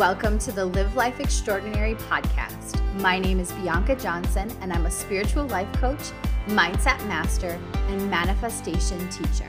Welcome to the Live Life Extraordinary podcast. My name is Bianca Johnson, and I'm a spiritual life coach, mindset master, and manifestation teacher.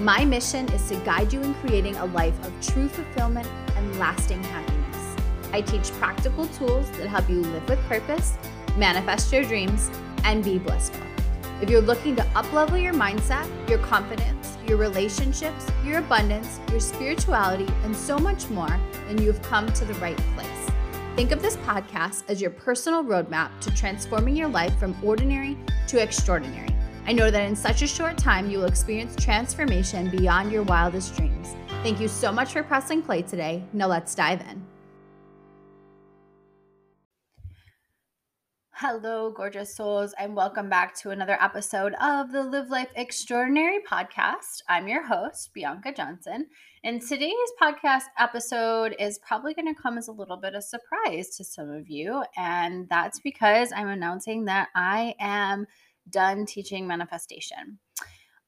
My mission is to guide you in creating a life of true fulfillment and lasting happiness. I teach practical tools that help you live with purpose, manifest your dreams, and be blissful. If you're looking to uplevel your mindset, your confidence, your relationships, your abundance, your spirituality, and so much more, then you've come to the right place. Think of this podcast as your personal roadmap to transforming your life from ordinary to extraordinary. I know that in such a short time, you will experience transformation beyond your wildest dreams. Thank you so much for pressing play today. Now let's dive in. Hello, gorgeous souls, and welcome back to another episode of the Live Life Extraordinary podcast. I'm your host, Bianca Johnson, and today's podcast episode is probably going to come as a little bit of surprise to some of you, and that's because I'm announcing that I am done teaching manifestation.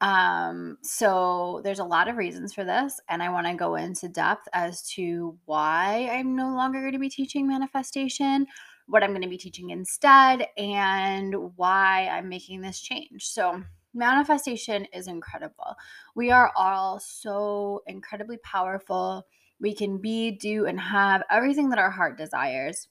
Um, so there's a lot of reasons for this, and I want to go into depth as to why I'm no longer going to be teaching manifestation what I'm going to be teaching instead, and why I'm making this change. So, manifestation is incredible. We are all so incredibly powerful. We can be, do, and have everything that our heart desires.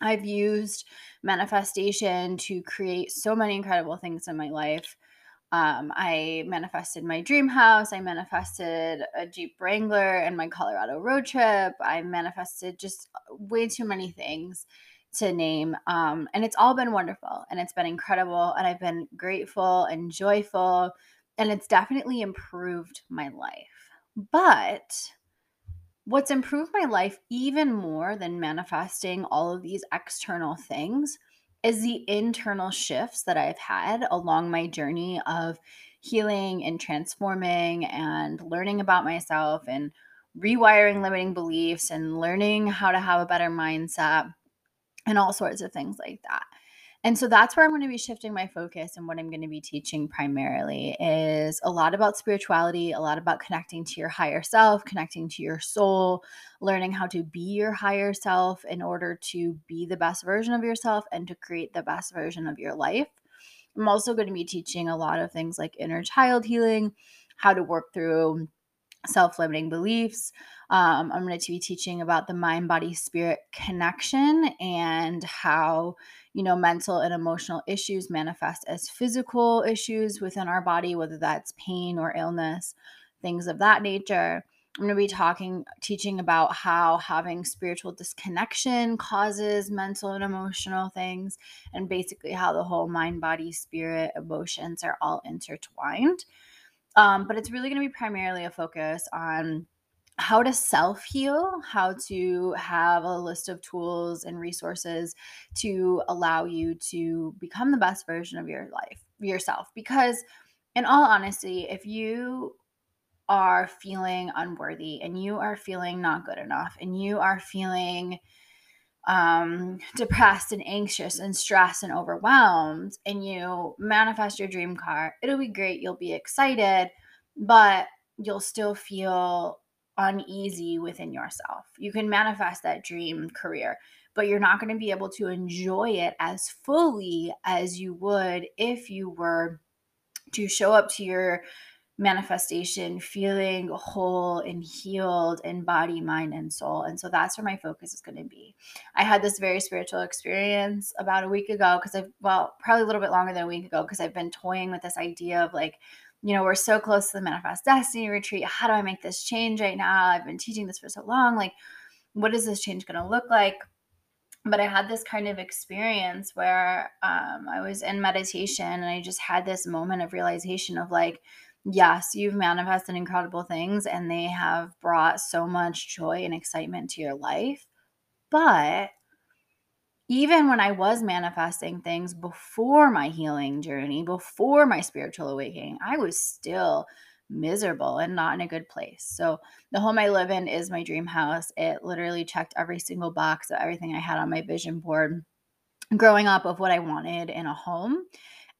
I've used manifestation to create so many incredible things in my life. Um, I manifested my dream house. I manifested a Jeep Wrangler and my Colorado road trip. I manifested just way too many things to name. Um, and it's all been wonderful and it's been incredible. And I've been grateful and joyful. And it's definitely improved my life. But what's improved my life even more than manifesting all of these external things is the internal shifts that I've had along my journey of healing and transforming and learning about myself and rewiring limiting beliefs and learning how to have a better mindset and all sorts of things like that. And so that's where I'm going to be shifting my focus and what I'm going to be teaching primarily is a lot about spirituality, a lot about connecting to your higher self, connecting to your soul, learning how to be your higher self in order to be the best version of yourself and to create the best version of your life. I'm also going to be teaching a lot of things like inner child healing, how to work through self limiting beliefs. Um, I'm going to be teaching about the mind body spirit connection and how, you know, mental and emotional issues manifest as physical issues within our body, whether that's pain or illness, things of that nature. I'm going to be talking, teaching about how having spiritual disconnection causes mental and emotional things, and basically how the whole mind, body, spirit, emotions are all intertwined. Um, but it's really going to be primarily a focus on how to self heal, how to have a list of tools and resources to allow you to become the best version of your life, yourself. Because, in all honesty, if you are feeling unworthy and you are feeling not good enough and you are feeling um, depressed and anxious and stressed and overwhelmed, and you manifest your dream car, it'll be great. You'll be excited, but you'll still feel uneasy within yourself. You can manifest that dream career, but you're not going to be able to enjoy it as fully as you would if you were to show up to your manifestation feeling whole and healed in body, mind, and soul. And so that's where my focus is going to be. I had this very spiritual experience about a week ago because I've, well, probably a little bit longer than a week ago because I've been toying with this idea of like, you know, we're so close to the Manifest Destiny retreat. How do I make this change right now? I've been teaching this for so long. Like, what is this change going to look like? But I had this kind of experience where um, I was in meditation and I just had this moment of realization of like, yes, you've manifested incredible things and they have brought so much joy and excitement to your life. But even when I was manifesting things before my healing journey, before my spiritual awakening, I was still miserable and not in a good place. So, the home I live in is my dream house. It literally checked every single box of everything I had on my vision board growing up of what I wanted in a home.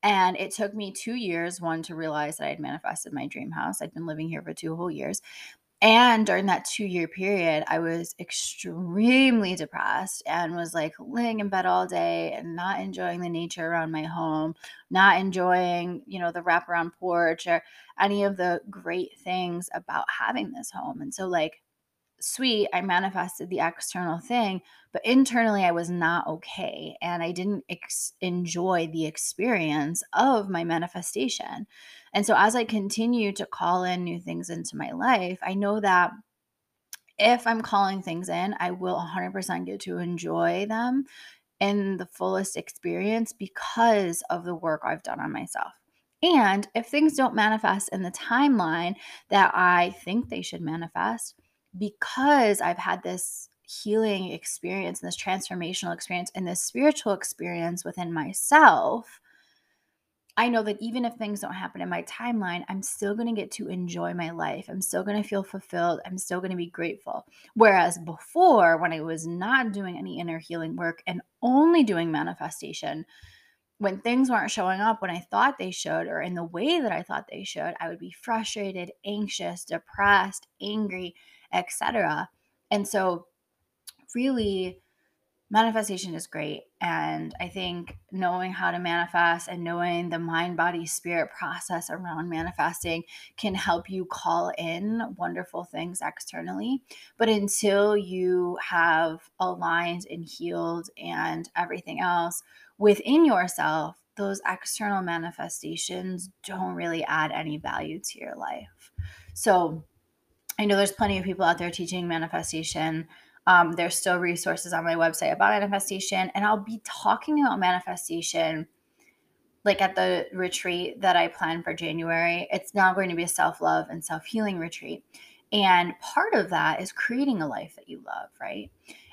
And it took me two years, one, to realize that I had manifested my dream house. I'd been living here for two whole years. And during that two year period, I was extremely depressed and was like laying in bed all day and not enjoying the nature around my home, not enjoying, you know, the wraparound porch or any of the great things about having this home. And so, like, sweet, I manifested the external thing, but internally I was not okay. And I didn't ex- enjoy the experience of my manifestation. And so as I continue to call in new things into my life, I know that if I'm calling things in, I will 100% get to enjoy them in the fullest experience because of the work I've done on myself. And if things don't manifest in the timeline that I think they should manifest, because I've had this healing experience and this transformational experience and this spiritual experience within myself, I know that even if things don't happen in my timeline, I'm still going to get to enjoy my life. I'm still going to feel fulfilled. I'm still going to be grateful. Whereas before, when I was not doing any inner healing work and only doing manifestation, when things weren't showing up when I thought they should or in the way that I thought they should, I would be frustrated, anxious, depressed, angry, etc. And so, really, manifestation is great. And I think knowing how to manifest and knowing the mind, body, spirit process around manifesting can help you call in wonderful things externally. But until you have aligned and healed and everything else within yourself, those external manifestations don't really add any value to your life. So, I know there's plenty of people out there teaching manifestation. Um, there's still resources on my website about manifestation, and I'll be talking about manifestation like at the retreat that I plan for January. It's now going to be a self love and self healing retreat. And part of that is creating a life that you love, right?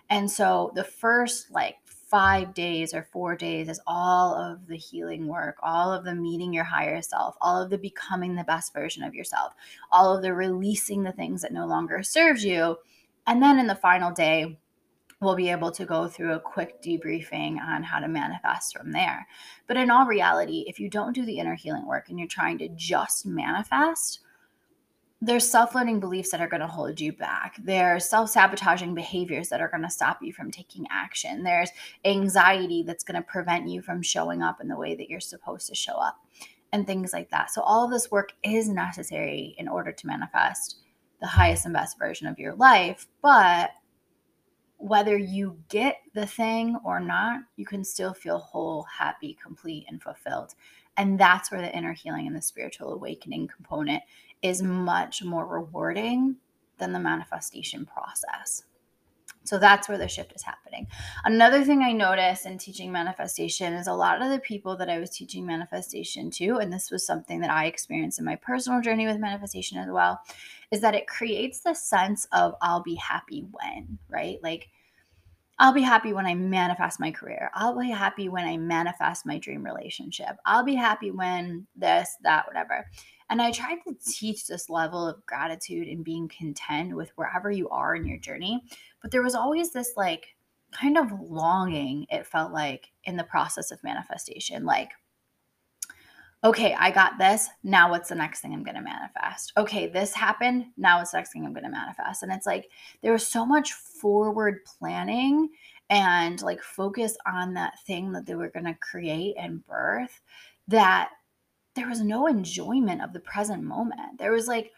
And so the first like five days or four days is all of the healing work, all of the meeting your higher self, all of the becoming the best version of yourself, all of the releasing the things that no longer serves you. And then in the final day, we'll be able to go through a quick debriefing on how to manifest from there. But in all reality, if you don't do the inner healing work and you're trying to just manifest, there's self-limiting beliefs that are going to hold you back. There's self-sabotaging behaviors that are going to stop you from taking action. There's anxiety that's going to prevent you from showing up in the way that you're supposed to show up and things like that. So all of this work is necessary in order to manifest the highest and best version of your life but whether you get the thing or not you can still feel whole happy complete and fulfilled. And that's where the inner healing and the spiritual awakening component is much more rewarding than the manifestation process. So that's where the shift is happening. Another thing I noticed in teaching manifestation is a lot of the people that I was teaching manifestation to, and this was something that I experienced in my personal journey with manifestation as well, is that it creates the sense of I'll be happy when, right? Like, I'll be happy when I manifest my career. I'll be happy when I manifest my dream relationship. I'll be happy when this, that, whatever. And I tried to teach this level of gratitude and being content with wherever you are in your journey. But there was always this like kind of longing, it felt like, in the process of manifestation. Like, okay, I got this. Now what's the next thing I'm going to manifest? Okay, this happened. Now what's the next thing I'm going to manifest? And it's like there was so much forward planning and like focus on that thing that they were going to create and birth that there was no enjoyment of the present moment. There was like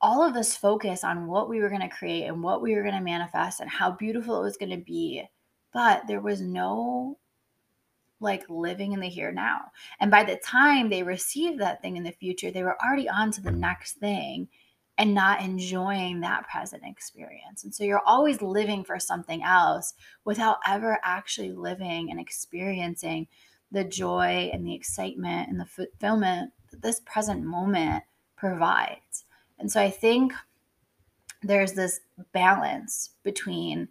all of this focus on what we were going to create and what we were going to manifest and how beautiful it was going to be. But there was no like living in the here now. And by the time they received that thing in the future, they were already on to the next thing and not enjoying that present experience. And so you're always living for something else without ever actually living and experiencing the joy and the excitement and the fulfillment that this present moment provides. And so I think there's this balance between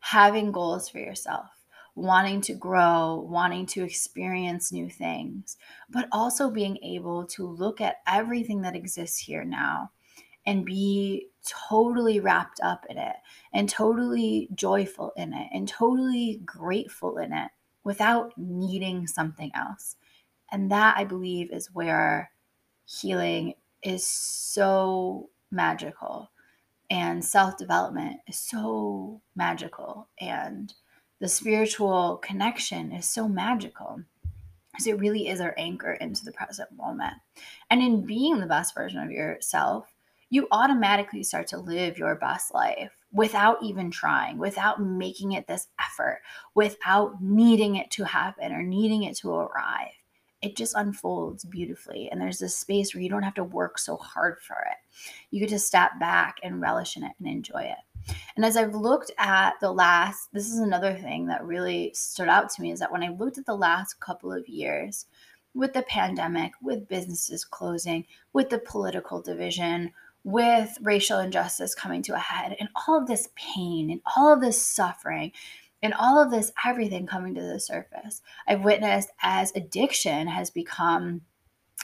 having goals for yourself, wanting to grow, wanting to experience new things, but also being able to look at everything that exists here now and be totally wrapped up in it and totally joyful in it and totally grateful in it without needing something else. And that I believe is where healing is so magical and self development is so magical. And the spiritual connection is so magical. because it really is our anchor into the present moment. And in being the best version of yourself, you automatically start to live your best life without even trying, without making it this effort, without needing it to happen or needing it to arrive. It just unfolds beautifully. And there's this space where you don't have to work so hard for it. You get to step back and relish in it and enjoy it. And as I've looked at the last, this is another thing that really stood out to me is that when I looked at the last couple of years with the pandemic, with businesses closing, with the political division, with racial injustice coming to a head and all of this pain and all of this suffering and all of this everything coming to the surface. I've witnessed as addiction has become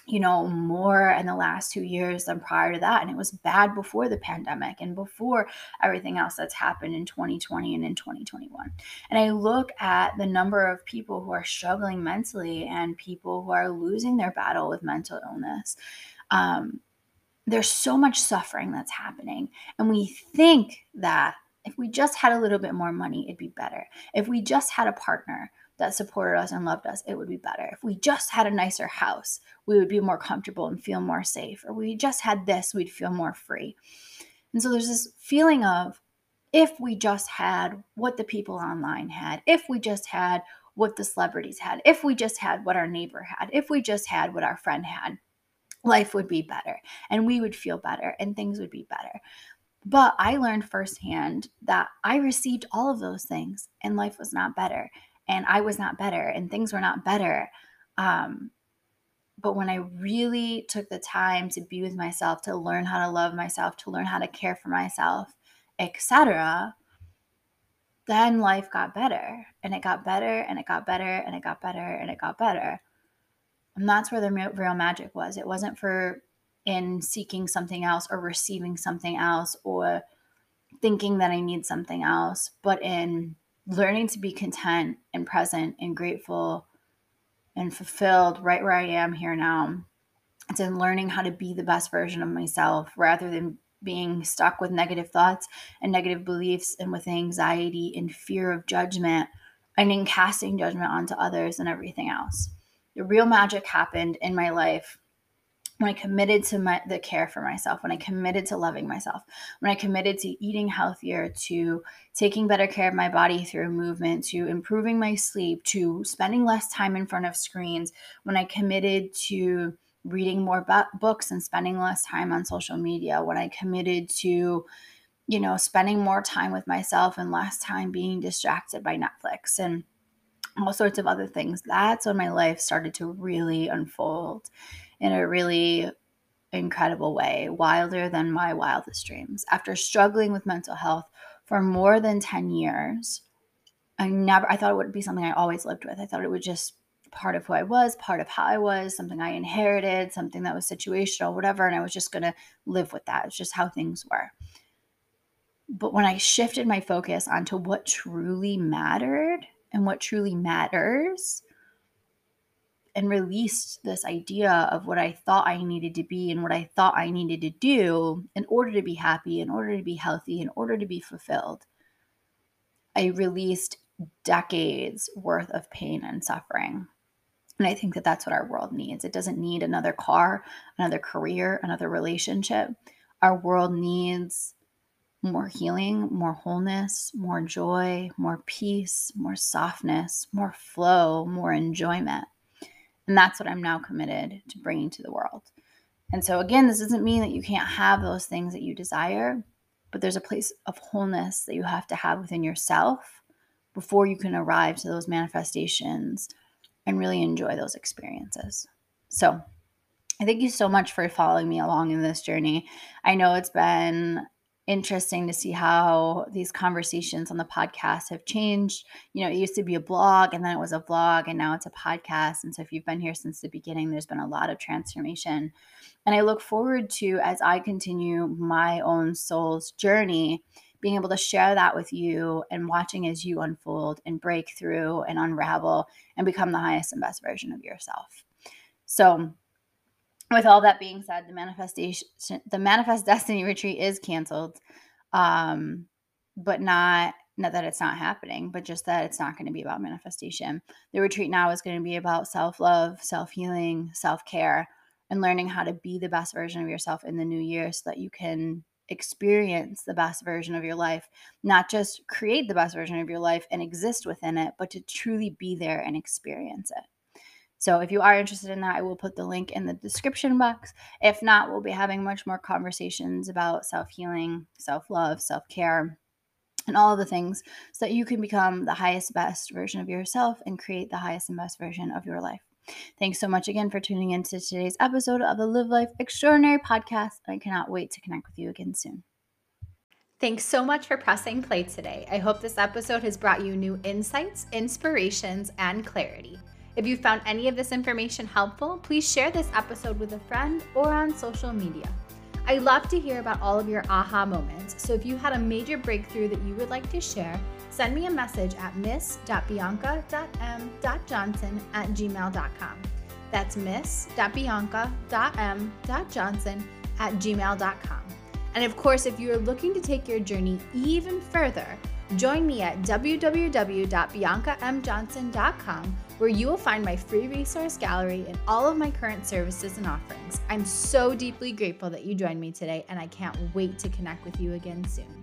you know more in the last two years than prior to that and it was bad before the pandemic and before everything else that's happened in 2020 and in 2021 and i look at the number of people who are struggling mentally and people who are losing their battle with mental illness. Um, there's so much suffering that's happening. And we think that if we just had a little bit more money, it'd be better. If we just had a partner that supported us and loved us, it would be better. If we just had a nicer house, we would be more comfortable and feel more safe. Or we just had this, we'd feel more free. And so there's this feeling of if we just had what the people online had, if we just had what the celebrities had, if we just had what our neighbor had, if we just had what our friend had, life would be better and we would feel better and things would be better. But I learned firsthand that I received all of those things and life was not better and I was not better and things were not better. Um, but when I really took the time to be with myself, to learn how to love myself, to learn how to care for myself, etc., then life got better and it got better and it got better and it got better and it got better. And that's where the real magic was. It wasn't for in seeking something else or receiving something else or thinking that I need something else, but in learning to be content and present and grateful and fulfilled right where I am here now. It's in learning how to be the best version of myself rather than being stuck with negative thoughts and negative beliefs and with anxiety and fear of judgment and in casting judgment onto others and everything else the real magic happened in my life when I committed to my, the care for myself, when I committed to loving myself, when I committed to eating healthier, to taking better care of my body through movement, to improving my sleep, to spending less time in front of screens, when I committed to reading more bu- books and spending less time on social media, when I committed to, you know, spending more time with myself and less time being distracted by Netflix. And all sorts of other things. That's when my life started to really unfold in a really incredible way, wilder than my wildest dreams. After struggling with mental health for more than 10 years, I never I thought it would be something I always lived with. I thought it would just part of who I was, part of how I was, something I inherited, something that was situational, whatever, and I was just going to live with that. It's just how things were. But when I shifted my focus onto what truly mattered, and what truly matters and released this idea of what I thought I needed to be and what I thought I needed to do in order to be happy, in order to be healthy, in order to be fulfilled. I released decades worth of pain and suffering. And I think that that's what our world needs. It doesn't need another car, another career, another relationship. Our world needs more healing, more wholeness, more joy, more peace, more softness, more flow, more enjoyment. And that's what I'm now committed to bringing to the world. And so, again, this doesn't mean that you can't have those things that you desire, but there's a place of wholeness that you have to have within yourself before you can arrive to those manifestations and really enjoy those experiences. So, I thank you so much for following me along in this journey. I know it's been interesting to see how these conversations on the podcast have changed. You know, it used to be a blog and then it was a vlog and now it's a podcast. And so if you've been here since the beginning, there's been a lot of transformation. And I look forward to, as I continue my own soul's journey, being able to share that with you and watching as you unfold and break through and unravel and become the highest and best version of yourself. So, with all that being said, the manifestation, the manifest destiny retreat is canceled. Um, but not not that it's not happening, but just that it's not going to be about manifestation. The retreat now is going to be about self-love, self-healing, self-care, and learning how to be the best version of yourself in the new year so that you can experience the best version of your life, not just create the best version of your life and exist within it, but to truly be there and experience it. So if you are interested in that, I will put the link in the description box. If not, we'll be having much more conversations about self healing, self love, self care, and all the things so that you can become the highest, best version of yourself and create the highest and best version of your life. Thanks so much again for tuning in to today's episode of the Live Life Extraordinary podcast. I cannot wait to connect with you again soon. Thanks so much for pressing play today. I hope this episode has brought you new insights, inspirations, and clarity. If you found any of this information helpful, please share this episode with a friend or on social media. I love to hear about all of your aha moments, so if you had a major breakthrough that you would like to share, send me a message at miss.bianca.m.johnson at gmail.com. That's miss.bianca.m.johnson at gmail.com. And of course, if you are looking to take your journey even further, join me at www.biancamjohnson.com where you will find my free resource gallery and all of my current services and offerings. I'm so deeply grateful that you joined me today, and I can't wait to connect with you again soon.